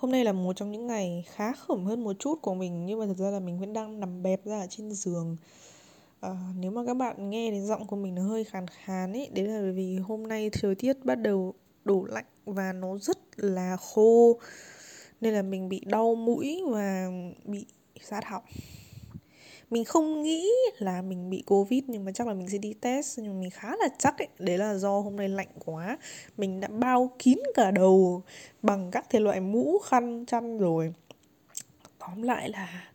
Hôm nay là một trong những ngày khá khẩm hơn một chút của mình Nhưng mà thật ra là mình vẫn đang nằm bẹp ra ở trên giường. À, Nếu mà các bạn nghe đến giọng của mình nó hơi khàn khàn ấy Đấy là bởi vì hôm nay thời tiết bắt đầu đổ lạnh và nó rất là khô Nên là mình bị đau mũi và bị sát họng mình không nghĩ là mình bị covid nhưng mà chắc là mình sẽ đi test, nhưng mà mình khá là chắc ấy. Đấy là do hôm nay lạnh quá. Mình đã bao kín cả đầu bằng các thể loại mũ, khăn, chăn rồi. Tóm lại là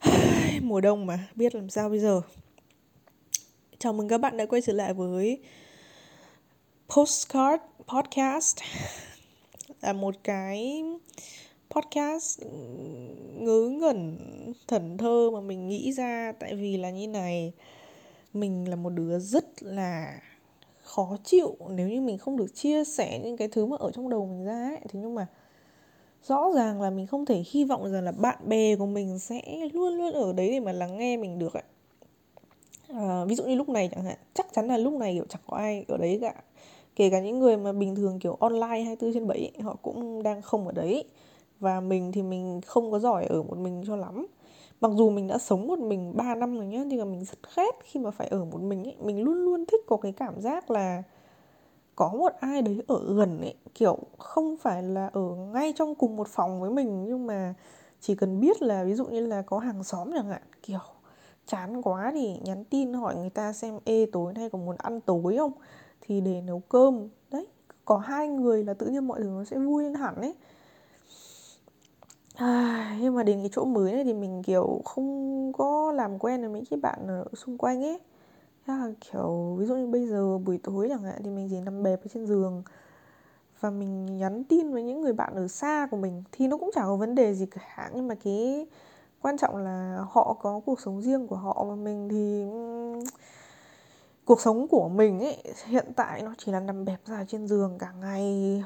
mùa đông mà, biết làm sao bây giờ. Chào mừng các bạn đã quay trở lại với postcard podcast. Là một cái podcast ừ, ngớ ngẩn thần thơ mà mình nghĩ ra. Tại vì là như này mình là một đứa rất là khó chịu. Nếu như mình không được chia sẻ những cái thứ mà ở trong đầu mình ra ấy thế nhưng mà rõ ràng là mình không thể hy vọng rằng là bạn bè của mình sẽ luôn luôn ở đấy để mà lắng nghe mình được ấy à, ờ, ví dụ như lúc này chẳng hạn chắc chắn là lúc này kiểu chẳng có ai ở đấy cả. Kể cả những người mà bình thường kiểu online 24 trên 7 họ cũng đang không ở đấy và mình thì mình không có giỏi ở một mình cho lắm. Mặc dù mình đã sống một mình 3 năm rồi nhá, nhưng mà mình rất khét khi mà phải ở một mình ấy. Mình luôn luôn thích có cái cảm giác là có một ai đấy ở gần ấy. Kiểu, không phải là ở ngay trong cùng một phòng với mình, nhưng mà chỉ cần biết là ví dụ như là có hàng xóm chẳng hạn, kiểu, chán quá thì nhắn tin hỏi người ta xem, ê, tối nay có muốn ăn tối không? Thì để nấu cơm. Đấy, có hai người là tự nhiên mọi thứ nó sẽ vui lên hẳn ấy. À, nhưng mà đến cái chỗ mới này thì mình kiểu không có làm quen với mấy cái bạn ở xung quanh ấy. Thế là kiểu ví dụ như bây giờ buổi tối chẳng hạn thì mình chỉ nằm bẹp ở trên giường và mình nhắn tin với những người bạn ở xa của mình thì nó cũng chẳng có vấn đề gì cả. Nhưng mà cái quan trọng là họ có cuộc sống riêng của họ và mình thì cuộc sống của mình ấy hiện tại nó chỉ là nằm bẹp ra trên giường cả ngày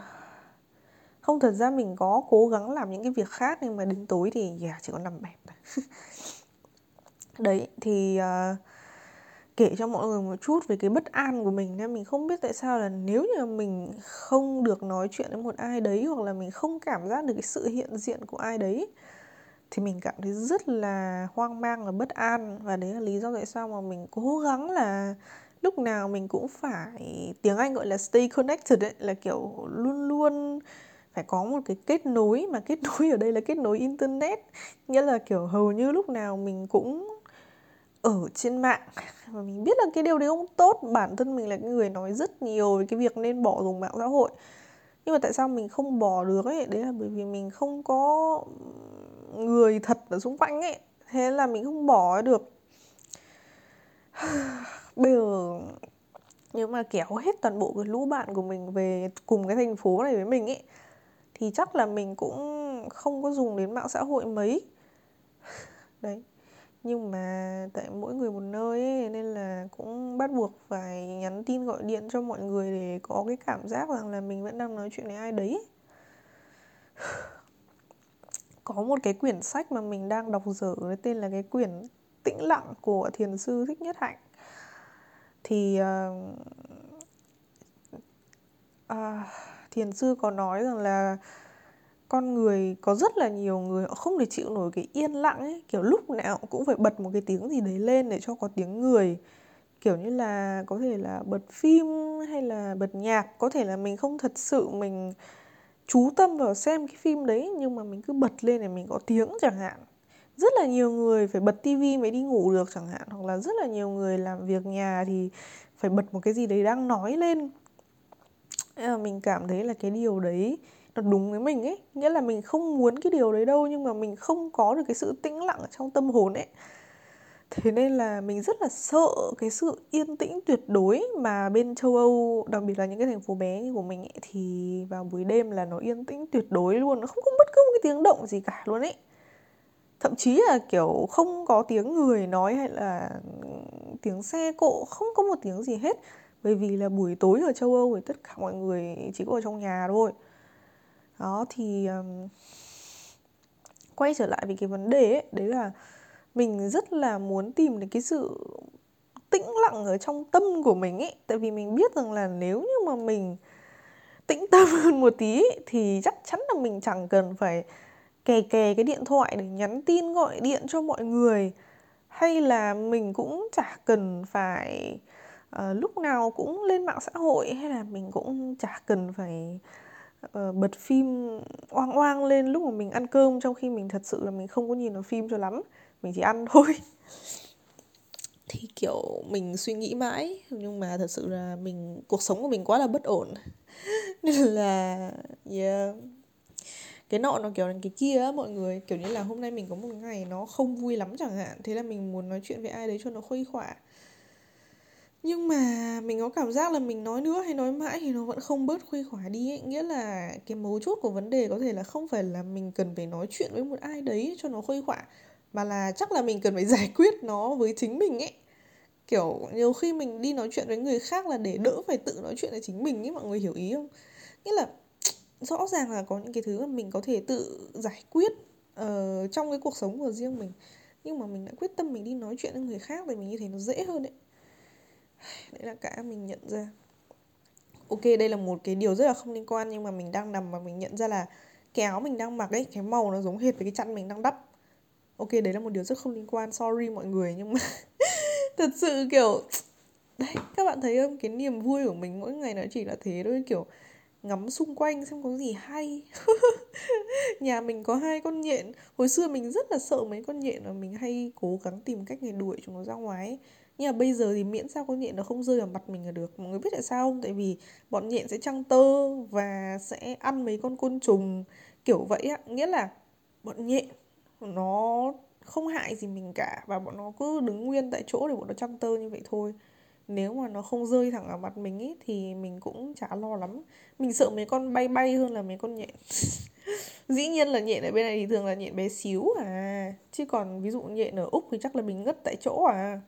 không thật ra mình có cố gắng làm những cái việc khác nhưng mà đến tối thì yeah, chỉ có nằm bẹp đấy thì uh, kể cho mọi người một chút về cái bất an của mình nên mình không biết tại sao là nếu như mình không được nói chuyện với một ai đấy hoặc là mình không cảm giác được cái sự hiện diện của ai đấy thì mình cảm thấy rất là hoang mang và bất an. Và đấy là lý do tại sao mà mình cố gắng là lúc nào mình cũng phải tiếng anh gọi là stay connected ấy là kiểu luôn luôn phải có một cái kết nối mà kết nối ở đây là kết nối internet. Nghĩa là, kiểu, hầu như lúc nào mình cũng ở trên mạng. Và mình biết là cái điều đấy không tốt. Bản thân mình là cái người nói rất nhiều về cái việc nên bỏ dùng mạng xã hội. Nhưng mà tại sao mình không bỏ được ấy? Đấy là bởi vì mình không có người thật ở xung quanh ấy. Thế là mình không bỏ được. Bây giờ, nếu mà kéo hết toàn bộ cái lũ bạn của mình về cùng cái thành phố này với mình ấy thì chắc là mình cũng không có dùng đến mạng xã hội mấy. Đấy. Nhưng mà tại mỗi người một nơi ấy, nên là cũng bắt buộc phải nhắn tin gọi điện cho mọi người để có cái cảm giác rằng là mình vẫn đang nói chuyện với ai đấy. Có một cái quyển sách mà mình đang đọc dở tên là cái quyển tĩnh lặng của thiền sư thích nhất hạnh. Thì uh, uh, thiền sư có nói rằng là con người, có rất là nhiều người họ không thể chịu nổi cái yên lặng ấy. Kiểu lúc nào cũng phải bật một cái tiếng gì đấy lên để cho có tiếng người. Kiểu như là có thể là bật phim hay là bật nhạc. Có thể là mình không thật sự mình chú tâm vào xem cái phim đấy, nhưng mà mình cứ bật lên để mình có tiếng chẳng hạn. Rất là nhiều người phải bật tivi mới đi ngủ được chẳng hạn, hoặc là rất là nhiều người làm việc nhà thì phải bật một cái gì đấy đang nói lên mình cảm thấy là cái điều đấy nó đúng với mình ấy. Nghĩa là mình không muốn cái điều đấy đâu nhưng mà mình không có được cái sự tĩnh lặng ở trong tâm hồn ấy. Thế nên là mình rất là sợ cái sự yên tĩnh tuyệt đối mà bên châu âu đặc biệt là những cái thành phố bé như của mình ấy, thì vào buổi đêm là nó yên tĩnh tuyệt đối luôn. Nó không có bất cứ một cái tiếng động gì cả luôn ấy. Thậm chí là kiểu không có tiếng người nói hay là tiếng xe cộ không có một tiếng gì hết bởi vì là buổi tối ở châu âu thì tất cả mọi người chỉ có ở trong nhà thôi. Đó thì um, quay trở lại về cái vấn đề ấy đấy là mình rất là muốn tìm được cái sự tĩnh lặng ở trong tâm của mình ấy. Tại vì mình biết rằng là nếu như mà mình tĩnh tâm hơn một tí thì chắc chắn là mình chẳng cần phải kè kè cái điện thoại để nhắn tin gọi điện cho mọi người. Hay là mình cũng chả cần phải uh, lúc nào cũng lên mạng xã hội hay là mình cũng chả cần phải uh, bật phim oang oang lên lúc mà mình ăn cơm trong khi mình thật sự là mình không có nhìn vào phim cho lắm mình chỉ ăn thôi. Thì kiểu mình suy nghĩ mãi nhưng mà thật sự là mình cuộc sống của mình quá là bất ổn. Nên là yeah. Cái nọ nó kiểu cái kia á mọi người kiểu như là hôm nay mình có một ngày nó không vui lắm chẳng hạn thế là mình muốn nói chuyện với ai đấy cho nó khuây khỏa nhưng mà mình có cảm giác là mình nói nữa hay nói mãi thì nó vẫn không bớt khuây khỏa đi ấy. nghĩa là cái mấu chốt của vấn đề có thể là không phải là mình cần phải nói chuyện với một ai đấy cho nó khuây khỏa mà là chắc là mình cần phải giải quyết nó với chính mình ấy. Kiểu nhiều khi mình đi nói chuyện với người khác là để đỡ phải tự nói chuyện với chính mình ấy mọi người hiểu ý không? Nghĩa là rõ ràng là có những cái thứ mà mình có thể tự giải quyết uh, trong cái cuộc sống của riêng mình. Nhưng mà mình đã quyết tâm mình đi nói chuyện với người khác thì mình như thế nó dễ hơn đấy đấy là cái mình nhận ra. Ok, đây là một cái điều rất là không liên quan nhưng mà mình đang nằm mà mình nhận ra là cái áo mình đang mặc ấy, cái màu nó giống hệt với cái chăn mình đang đắp. Ok, đấy là một điều rất không liên quan, sorry mọi người nhưng mà thật sự kiểu, đấy, các bạn thấy không? Cái niềm vui của mình mỗi ngày nó chỉ là thế thôi, kiểu ngắm xung quanh xem có gì hay. Nhà mình có hai con nhện. Hồi xưa mình rất là sợ mấy con nhện và mình hay cố gắng tìm cách để đuổi chúng nó ra ngoài nhưng mà bây giờ thì miễn sao con nhện nó không rơi vào mặt mình là được. Mọi người biết tại sao không? Tại vì bọn nhện sẽ trăng tơ và sẽ ăn mấy con côn trùng, kiểu vậy á. Nghĩa là bọn nhện, nó không hại gì mình cả và bọn nó cứ đứng nguyên tại chỗ để bọn nó trăng tơ như vậy thôi. Nếu mà nó không rơi thẳng vào mặt mình ý, thì mình cũng chả lo lắm. Mình sợ mấy con bay bay hơn là mấy con nhện. Dĩ nhiên là nhện ở bên này thì thường là nhện bé xíu à. Chứ còn ví dụ nhện ở úc thì chắc là mình ngất tại chỗ à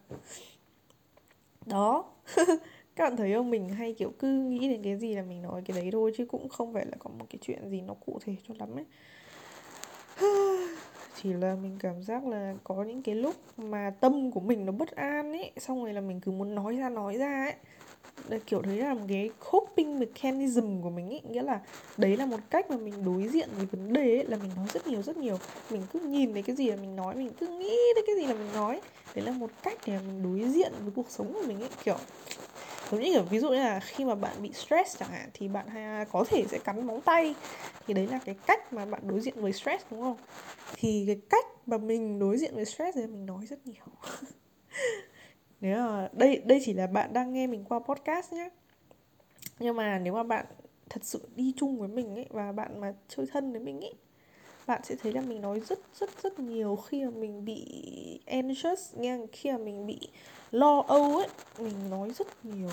đó. Các bạn thấy không? Mình hay kiểu cứ nghĩ đến cái gì là mình nói cái đấy thôi chứ cũng không phải là có một cái chuyện gì nó cụ thể cho lắm ấy. Chỉ là mình cảm giác là có những cái lúc mà tâm của mình nó bất an ấy xong rồi là mình cứ muốn nói ra nói ra ấy. Là kiểu đấy là một cái coping mechanism của mình ý nghĩa là đấy là một cách mà mình đối diện với vấn đề ấy, là mình nói rất nhiều rất nhiều. Mình cứ nhìn thấy cái gì là mình nói mình cứ nghĩ tới cái gì là mình nói đấy là một cách để mình đối diện với cuộc sống của mình ấy, kiểu, giống như kiểu, ví dụ như là khi mà bạn bị stress chẳng hạn, thì bạn có thể sẽ cắn móng tay. Thì đấy là cái cách mà bạn đối diện với stress, đúng không? Thì cái cách mà mình đối diện với stress thì mình nói rất nhiều. Nếu mà, đây đây chỉ là bạn đang nghe mình qua podcast nhé nhưng mà nếu mà bạn thật sự đi chung với mình ấy, và bạn mà chơi thân với mình ấy bạn sẽ thấy là mình nói rất rất rất nhiều khi mà mình bị anxious nghe khi mà mình bị lo âu ấy mình nói rất nhiều.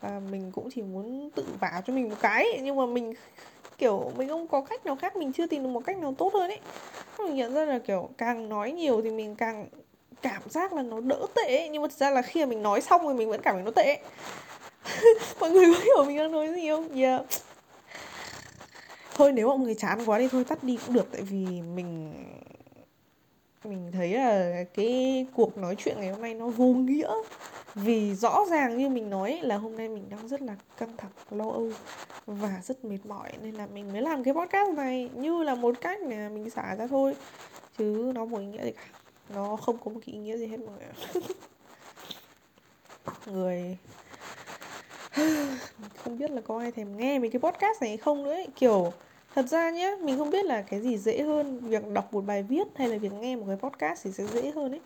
Và mình cũng chỉ muốn tự vả cho mình một cái ấy, nhưng mà mình kiểu mình không có cách nào khác mình chưa tìm được một cách nào tốt hơn ấy. Mình nhận ra là kiểu càng nói nhiều thì mình càng cảm giác là nó đỡ tệ ấy. nhưng mà thực ra là khi mà mình nói xong rồi mình vẫn cảm thấy nó tệ mọi người có hiểu mình đang nói gì không? Yeah thôi nếu mọi người chán quá đi, thôi tắt đi cũng được, tại vì mình mình thấy là cái cuộc nói chuyện ngày hôm nay nó vô nghĩa. Vì rõ ràng như mình nói là hôm nay mình đang rất là căng thẳng, lo âu và rất mệt mỏi, nên là mình mới làm cái podcast này. Như là một cách mà mình xả ra thôi, chứ nó một ý nghĩa gì cả. Nó không có một cái ý nghĩa gì hết mọi người người không biết là có ai thèm nghe mấy cái podcast này không nữa ấy. kiểu, thật ra nhé mình không biết là cái gì dễ hơn, việc đọc một bài viết hay là việc nghe một cái podcast thì sẽ dễ hơn ấy.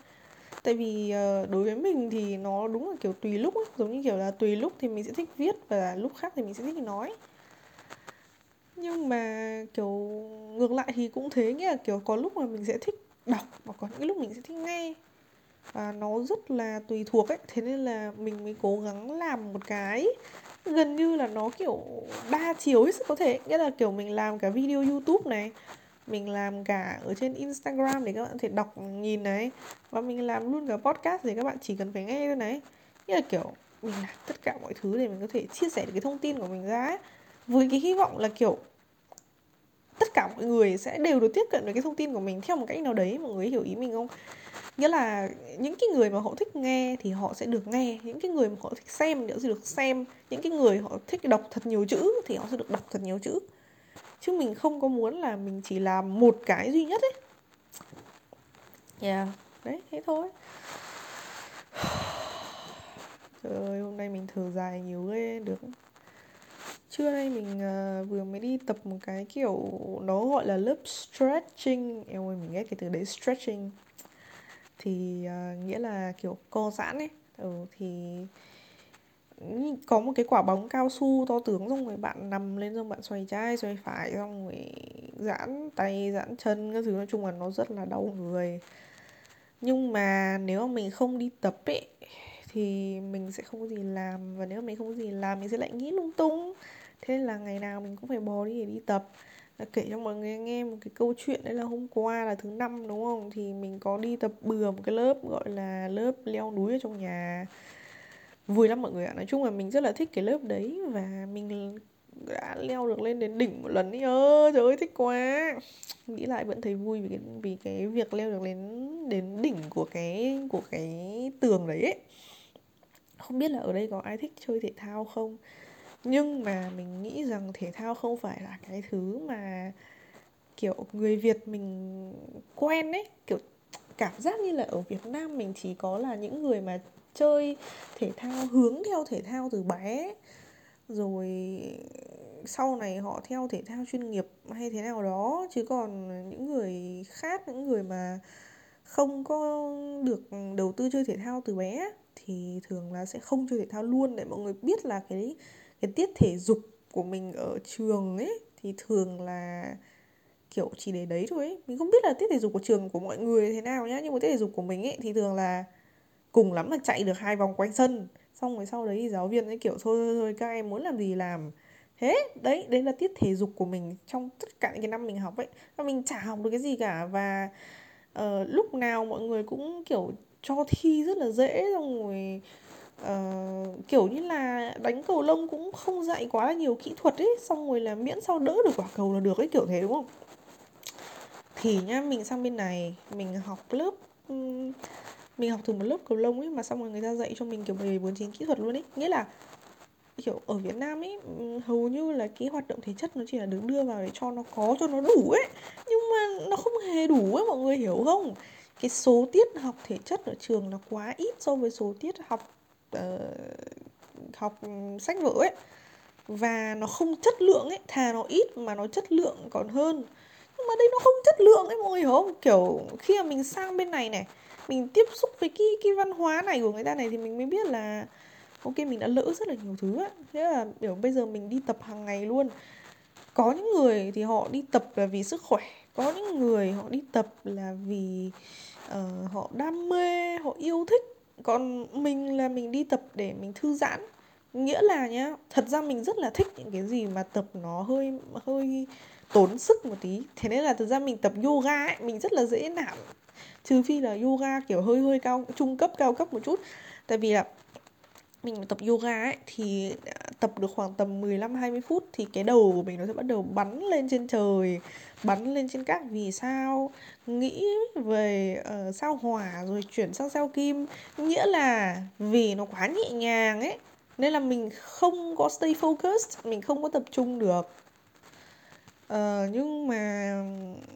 Tại vì ờ, đối với mình thì nó đúng là kiểu tùy lúc ấy, giống như kiểu là tùy lúc thì mình sẽ thích viết và lúc khác thì mình sẽ thích nói. Nhưng mà, kiểu, ngược lại thì cũng thế nghĩa là kiểu có lúc mà mình sẽ thích đọc và có những lúc mình sẽ thích nghe và nó rất là tùy thuộc ấy. Thế nên là mình mới cố gắng làm một cái. Gần như là nó kiểu đa chiều hết sức có thể. Nghĩa là kiểu mình làm cả video youtube này, mình làm cả ở trên instagram để các bạn có thể đọc, nhìn này. Và mình làm luôn cả podcast để các bạn chỉ cần phải nghe thôi này. Nghĩa là kiểu mình làm tất cả mọi thứ để mình có thể chia sẻ được cái thông tin của mình ra ấy. với cái hy vọng là kiểu tất cả mọi người sẽ đều được tiếp cận với cái thông tin của mình theo một cách nào đấy. Mọi người hiểu ý mình không? Nghĩa là những cái người mà họ thích nghe thì họ sẽ được nghe những cái người mà họ thích xem thì họ sẽ được xem những cái người họ thích đọc thật nhiều chữ thì họ sẽ được đọc thật nhiều chữ. Chứ mình không có muốn là mình chỉ làm một cái duy nhất ấy. Yeah đấy thế thôi. Trời ơi hôm nay mình thở dài nhiều ghê được. Trưa nay mình uh, vừa mới đi tập một cái kiểu nó gọi là lớp stretching. Em ơi mình nghe cái từ đấy stretching thì uh, nghĩa là kiểu co giãn ấy. Ừ, thì có một cái quả bóng cao su to tướng xong rồi bạn nằm lên xong bạn xoay trái xoay phải xong rồi giãn tay giãn chân cái thứ. Nói chung là nó rất là đau người. Nhưng mà nếu mà mình không đi tập ấy thì mình sẽ không có gì làm. Và nếu mà mình không có gì làm mình sẽ lại nghĩ lung tung. Thế là ngày nào mình cũng phải bò đi để đi tập là kể cho mọi người nghe một cái câu chuyện đấy là hôm qua là thứ năm, đúng không? Thì mình có đi tập bừa một cái lớp gọi là lớp leo núi ở trong nhà. Vui lắm mọi người ạ. Nói chung là mình rất là thích cái lớp đấy và mình đã leo được lên đến đỉnh một lần ấy. Ơ, trời ơi, thích quá. Nghĩ lại vẫn thấy vui vì cái vì cái việc leo được đến đến đỉnh của cái của cái tường đấy ấy. Không biết là ở đây có ai thích chơi thể thao không? Nhưng mà mình nghĩ rằng thể thao không phải là cái thứ mà, kiểu, người việt mình quen ấy. Kiểu, cảm giác như là ở việt nam mình chỉ có là những người mà chơi thể thao, hướng theo thể thao từ bé rồi sau này họ theo thể thao chuyên nghiệp hay thế nào đó, chứ còn những người khác, những người mà không có được đầu tư chơi thể thao từ bé thì thường là sẽ không chơi thể thao luôn. Để mọi người biết là cái cái tiết thể dục của mình ở trường ấy thì thường là kiểu chỉ để đấy thôi ấy. mình không biết là tiết thể dục của trường của mọi người thế nào nhá nhưng mà tiết thể dục của mình ấy thì thường là cùng lắm là chạy được hai vòng quanh sân. Xong rồi sau đấy thì giáo viên ấy kiểu thôi thôi thôi các em muốn làm gì làm. Thế đấy đấy là tiết thể dục của mình trong tất cả những cái năm mình học ấy. Và mình chả học được cái gì cả. Và uh, lúc nào mọi người cũng kiểu cho thi rất là dễ xong rồi uh, kiểu như là đánh cầu lông cũng không dạy quá là nhiều kỹ thuật ấy xong rồi là miễn sao đỡ được quả cầu là được ấy kiểu thế đúng không? Thì nhá mình sang bên này mình học lớp mình học từ một lớp cầu lông ấy mà xong rồi người ta dạy cho mình kiểu 14 kỹ thuật luôn ấy. Nghĩa là kiểu ở Việt Nam ấy hầu như là cái hoạt động thể chất nó chỉ là được đưa vào để cho nó có cho nó đủ ấy. Nhưng mà nó không hề đủ ấy mọi người hiểu không? Cái số tiết học thể chất ở trường nó quá ít so với số tiết học uh, học sách vở ấy và nó không chất lượng ấy thà nó ít mà nó chất lượng còn hơn. Nhưng mà đây nó không chất lượng ấy mọi người hiểu không? Kiểu khi mà mình sang bên này này mình tiếp xúc với cái cái văn hóa này của người ta này thì mình mới biết là ok mình đã lỡ rất là nhiều thứ á. Thế là kiểu bây giờ mình đi tập hàng ngày luôn. Có những người thì họ đi tập là vì sức khỏe có những người họ đi tập là vì uh, họ đam mê họ yêu thích còn mình là mình đi tập để mình thư giãn. Nghĩa là nhá, thật ra mình rất là thích những cái gì mà tập nó hơi hơi tốn sức một tí. Thế nên là thực ra mình tập yoga ấy, mình rất là dễ nản. Trừ phi là yoga kiểu hơi hơi cao, trung cấp, cao cấp một chút. Tại vì là mình tập yoga ấy, thì tập được khoảng tầm 15 20 phút thì cái đầu của mình nó sẽ bắt đầu bắn lên trên trời, bắn lên trên các vì sao, nghĩ về uh, sao hỏa rồi chuyển sang sao kim, nghĩa là vì nó quá nhẹ nhàng ấy nên là mình không có stay focused, mình không có tập trung được. Uh, nhưng mà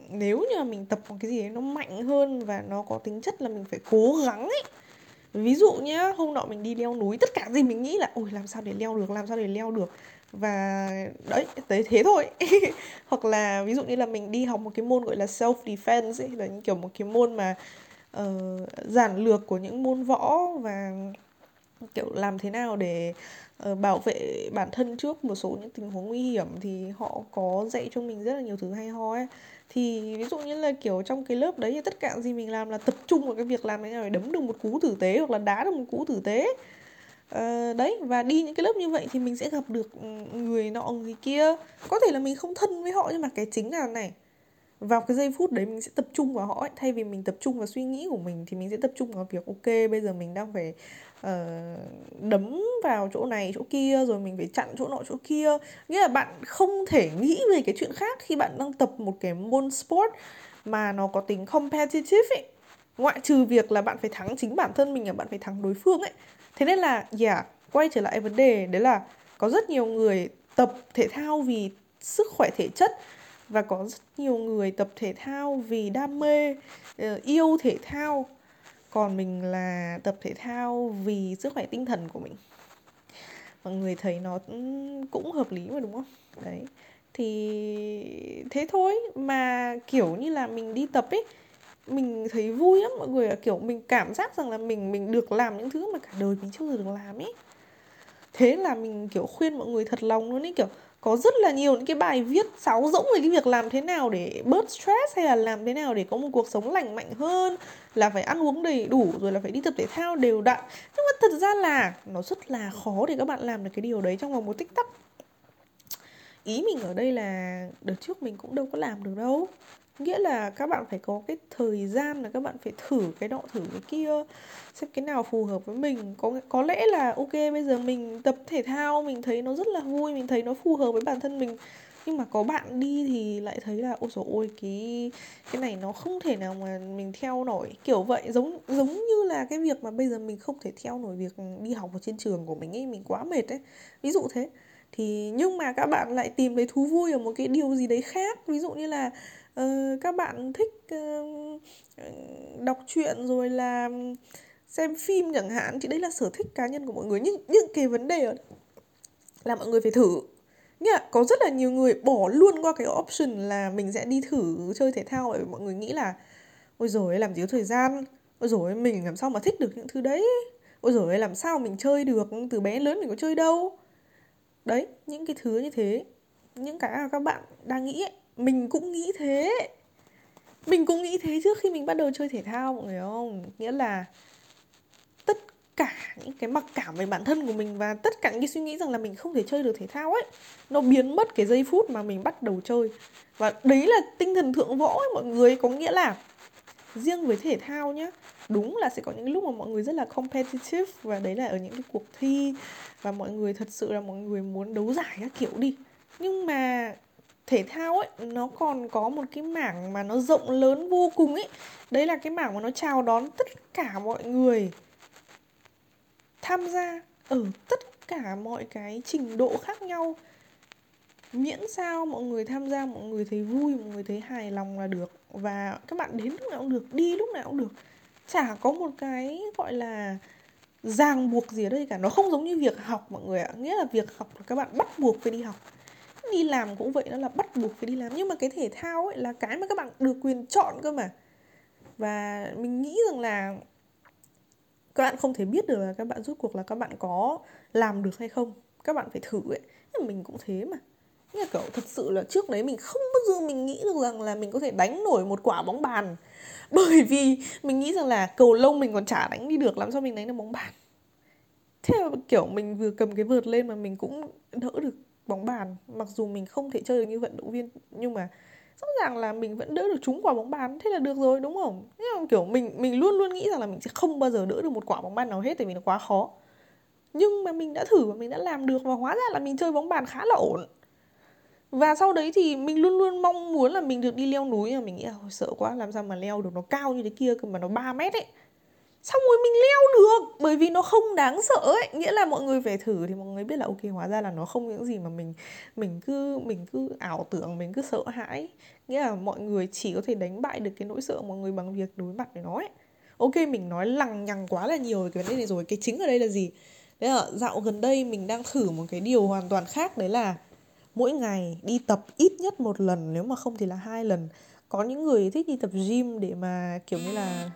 nếu như là mình tập một cái gì đấy nó mạnh hơn và nó có tính chất là mình phải cố gắng ấy ví dụ nhá hôm nọ mình đi leo núi tất cả gì mình nghĩ là ôi làm sao để leo được làm sao để leo được? Và đấy tới thế thôi. Hoặc là ví dụ như là mình đi học một cái môn gọi là self defense ấy là những kiểu một cái môn mà uh, giản lược của những môn võ và kiểu làm thế nào để uh, bảo vệ bản thân trước một số những tình huống nguy hiểm thì họ có dạy cho mình rất là nhiều thứ hay ho ấy thì ví dụ như là kiểu trong cái lớp đấy thì tất cả gì mình làm là tập trung vào cái việc làm thế nào để đấm được một cú tử tế hoặc là đá được một cú tử tế. Uh, đấy và đi những cái lớp như vậy thì mình sẽ gặp được ừ, người nọ người kia. Có thể là mình không thân với họ nhưng mà cái chính là này vào cái giây phút đấy mình sẽ tập trung vào họ ấy. thay vì mình tập trung vào suy nghĩ của mình thì mình sẽ tập trung vào việc ok bây giờ mình đang phải uh, đấm vào chỗ này chỗ kia rồi mình phải chặn chỗ nọ chỗ kia. Nghĩa là bạn không thể nghĩ về cái chuyện khác khi bạn đang tập một cái môn sport mà nó có tính competitive ấy. Ngoại trừ việc là bạn phải thắng chính bản thân mình là bạn phải thắng đối phương ấy. Thế nên là yeah quay trở lại vấn đề đấy là có rất nhiều người tập thể thao vì sức khỏe thể chất và có rất nhiều người tập thể thao vì đam mê ờ, yêu thể thao. Còn mình là tập thể thao vì sức khỏe tinh thần của mình. Mọi người thấy nó cũng hợp lý mà, đúng không? Đấy. Thì thế thôi. Mà kiểu như là mình đi tập ấy, mình thấy vui lắm, mọi người ạ. Kiểu mình cảm giác rằng là mình mình được làm những thứ mà cả đời mình chưa được làm ấy. Thế là mình, kiểu, khuyên mọi người thật lòng luôn ấy. Kiểu có rất là nhiều những cái bài viết sáo rỗng về cái việc làm thế nào để bớt stress hay là làm thế nào để có một cuộc sống lành mạnh hơn, là phải ăn uống đầy đủ rồi là phải đi tập thể thao đều đặn. Nhưng mà thật ra là nó rất là khó để các bạn làm được cái điều đấy trong vòng một tích tắc. Ý mình ở đây là đợt trước mình cũng đâu có làm được đâu nghĩa là các bạn phải có cái thời gian là các bạn phải thử cái nọ, thử cái kia, xem cái nào phù hợp với mình. Có có lẽ là, ok, bây giờ mình tập thể thao, mình thấy nó rất là vui, mình thấy nó phù hợp với bản thân mình. Nhưng mà có bạn đi thì lại thấy là, ôi dồi ôi, cái cái này nó không thể nào mà mình theo nổi. Kiểu vậy, giống giống như là cái việc mà bây giờ mình không thể theo nổi việc đi học ở trên trường của mình ấy, mình quá mệt ấy. Ví dụ thế. Thì nhưng mà các bạn lại tìm thấy thú vui ở một cái điều gì đấy khác. Ví dụ như là uh, các bạn thích uh, đọc truyện rồi là xem phim chẳng hạn thì đấy là sở thích cá nhân của mọi người. Nhưng những cái vấn đề là mọi người phải thử. Nghĩa có rất là nhiều người bỏ luôn qua cái option là mình sẽ đi thử chơi thể thao bởi vì mọi người nghĩ là ôi rồi làm thiếu thời gian. Ôi rồi mình làm sao mà thích được những thứ đấy? Ôi rồi làm sao mình chơi được? Từ bé lớn mình có chơi đâu. Đấy những cái thứ như thế. Những cái mà các bạn đang nghĩ ấy, mình cũng nghĩ thế. Mình cũng nghĩ thế trước khi mình bắt đầu chơi thể thao, mọi người không? Nghĩa là tất cả những cái mặc cảm về bản thân của mình và tất cả những cái suy nghĩ rằng là mình không thể chơi được thể thao ấy, nó biến mất cái giây phút mà mình bắt đầu chơi. Và đấy là tinh thần thượng võ ấy, mọi người. Có nghĩa là riêng với thể thao nhá, đúng là sẽ có những lúc mà mọi người rất là competitive và đấy là ở những cái cuộc thi và mọi người thật sự là mọi người muốn đấu giải các kiểu đi. Nhưng mà thể thao ấy, nó còn có một cái mảng mà nó rộng lớn vô cùng ấy. Đấy là cái mảng mà nó chào đón tất cả mọi người. Tham gia ở tất cả mọi cái trình độ khác nhau. Miễn sao mọi người tham gia, mọi người thấy vui, mọi người thấy hài lòng là được. Và các bạn đến lúc nào cũng được, đi lúc nào cũng được. Chả có một cái gọi là ràng buộc gì ở đây cả. Nó không giống như việc học mọi người ạ. Nghĩa là việc học là các bạn bắt buộc phải đi học đi làm cũng vậy, nó là bắt buộc phải đi làm. Nhưng mà cái thể thao ấy là cái mà các bạn được quyền chọn cơ mà. Và mình nghĩ rằng là các bạn không thể biết được là các bạn rút cuộc là các bạn có làm được hay không. Các bạn phải thử ấy. Nhưng mình cũng thế mà. Nhưng mà kiểu thật sự là trước đấy mình không bao giờ mình nghĩ được rằng là mình có thể đánh nổi một quả bóng bàn. Bởi vì mình nghĩ rằng là cầu lông mình còn chả đánh đi được, làm sao mình đánh được bóng bàn? Thế là kiểu mình vừa cầm cái vợt lên mà mình cũng đỡ được bóng bàn. Mặc dù mình không thể chơi được như vận động viên, nhưng mà rõ ràng là mình vẫn đỡ được trúng quả bóng bàn, thế là được rồi, đúng không? Nhưng mà kiểu mình mình luôn luôn nghĩ rằng là mình sẽ không bao giờ đỡ được một quả bóng bàn nào hết tại vì nó quá khó. Nhưng mà mình đã thử và mình đã làm được và hóa ra là mình chơi bóng bàn khá là ổn. Và sau đấy thì mình luôn luôn mong muốn là mình được đi leo núi mà mình nghĩ là sợ quá, làm sao mà leo được, nó cao như thế kia, cơ mà nó 3 mét ấy xong rồi mình leo được, bởi vì nó không đáng sợ ấy. Nghĩa là mọi người về thử thì mọi người biết là, ok, hóa ra là nó không những gì mà mình mình cứ mình cứ ảo tưởng, mình cứ sợ hãi. Nghĩa là mọi người chỉ có thể đánh bại được cái nỗi sợ mọi người bằng việc đối mặt với nó ấy. Ok, mình nói lằng nhằng quá là nhiều về cái vấn đề này rồi. Cái chính ở đây là gì? Đấy là dạo gần đây mình đang thử một cái điều hoàn toàn khác, đấy là mỗi ngày đi tập ít nhất một lần, nếu mà không thì là hai lần. Có những người thích đi tập gym để mà, kiểu như là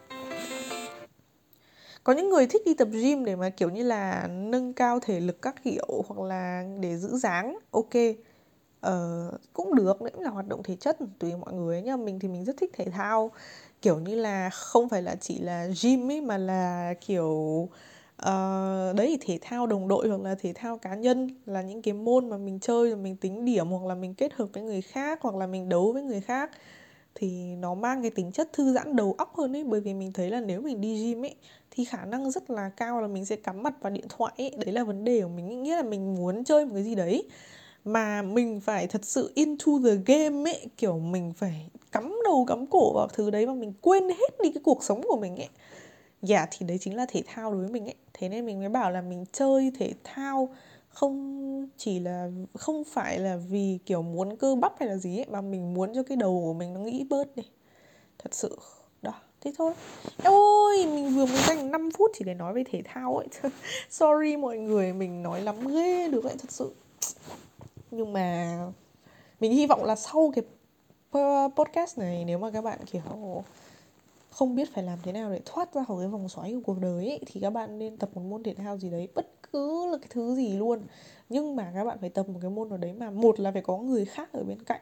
có những người thích đi tập gym để mà kiểu như là nâng cao thể lực các kiểu hoặc là để giữ dáng ok. Ờ, cũng được đấy cũng là hoạt động thể chất tùy mọi người nhá. Mình thì mình rất thích thể thao. Kiểu như là không phải là chỉ là gym ấy mà là kiểu uh, đấy thể thao đồng đội hoặc là thể thao cá nhân là những cái môn mà mình chơi rồi mình tính điểm hoặc là mình kết hợp với người khác hoặc là mình đấu với người khác thì nó mang cái tính chất thư giãn đầu óc hơn ấy. Bởi vì mình thấy là nếu mình đi gym ấy thì khả năng rất là cao là mình sẽ cắm mặt vào điện thoại ấy. đấy là vấn đề của mình nghĩa là mình muốn chơi một cái gì đấy mà mình phải thật sự into the game ấy. Kiểu mình phải cắm đầu cắm cổ vào thứ đấy mà mình quên hết đi cái cuộc sống của mình ấy. Dạ yeah, thì đấy chính là thể thao đối với mình ấy. Thế nên mình mới bảo là mình chơi thể thao không chỉ là, không phải là vì, kiểu, muốn cơ bắp hay là gì ấy, mà mình muốn cho cái đầu của mình nó nghĩ bớt đi. Thật sự, đó, thế thôi. Ôi, mình vừa mới dành 5 phút chỉ để nói về thể thao ấy. Sorry mọi người, mình nói lắm ghê, được vậy thật sự. Nhưng mà mình hy vọng là sau cái podcast này, nếu mà các bạn, kiểu không biết phải làm thế nào để thoát ra khỏi cái vòng xoáy của cuộc đời ấy, thì các bạn nên tập một môn thể thao gì đấy bất cứ là cái thứ gì luôn. Nhưng mà các bạn phải tập một cái môn nào đấy mà một là phải có người khác ở bên cạnh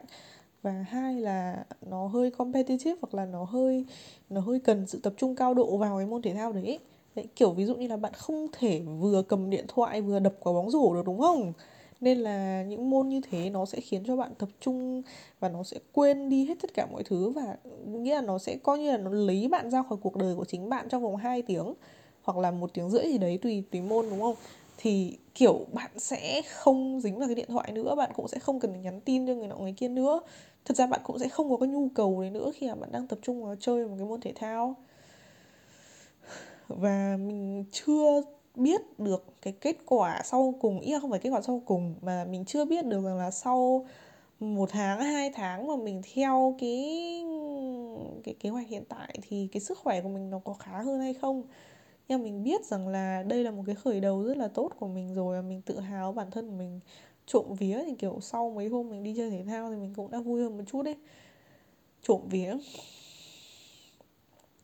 và hai là nó hơi competitive hoặc là nó hơi nó hơi cần sự tập trung cao độ vào cái môn thể thao đấy. Đấy kiểu ví dụ như là bạn không thể vừa cầm điện thoại vừa đập quả bóng rổ được đúng không? Nên là những môn như thế nó sẽ khiến cho bạn tập trung và nó sẽ quên đi hết tất cả mọi thứ và nghĩa là nó sẽ coi như là nó lấy bạn ra khỏi cuộc đời của chính bạn trong vòng 2 tiếng hoặc là một tiếng rưỡi gì đấy tùy tùy môn, đúng không? Thì, kiểu, bạn sẽ không dính vào cái điện thoại nữa, bạn cũng sẽ không cần nhắn tin cho người nọ người kia nữa. Thật ra bạn cũng sẽ không có cái nhu cầu đấy nữa khi mà bạn đang tập trung vào chơi một cái môn thể thao. Và mình chưa biết được cái kết quả sau cùng, ý là không phải kết quả sau cùng, mà mình chưa biết được rằng là sau một tháng, hai tháng mà mình theo cái cái kế hoạch hiện tại thì cái sức khỏe của mình nó có khá hơn hay không. Nhưng mình biết rằng là đây là một cái khởi đầu rất là tốt của mình rồi và mình tự hào bản thân của mình trộm vía thì kiểu sau mấy hôm mình đi chơi thể thao thì mình cũng đã vui hơn một chút đấy. Trộm vía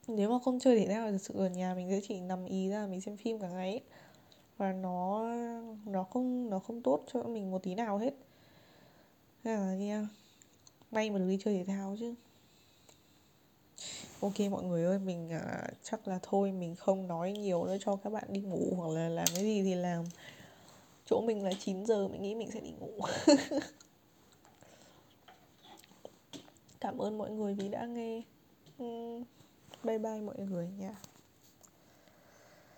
nếu mà không chơi thể thao thì thực sự ở nhà mình sẽ chỉ nằm ý ra mình xem phim cả ngày ấy. và nó nó không nó không tốt cho mình một tí nào hết. Nên là nha may mà được đi chơi thể thao chứ. Ok mọi người ơi mình à, chắc là thôi mình không nói nhiều nữa cho các bạn đi ngủ hoặc là làm cái gì thì làm. Chỗ mình là 9 giờ mình nghĩ mình sẽ đi ngủ. Cảm ơn mọi người vì đã nghe. Ừ bye bye mọi người nha.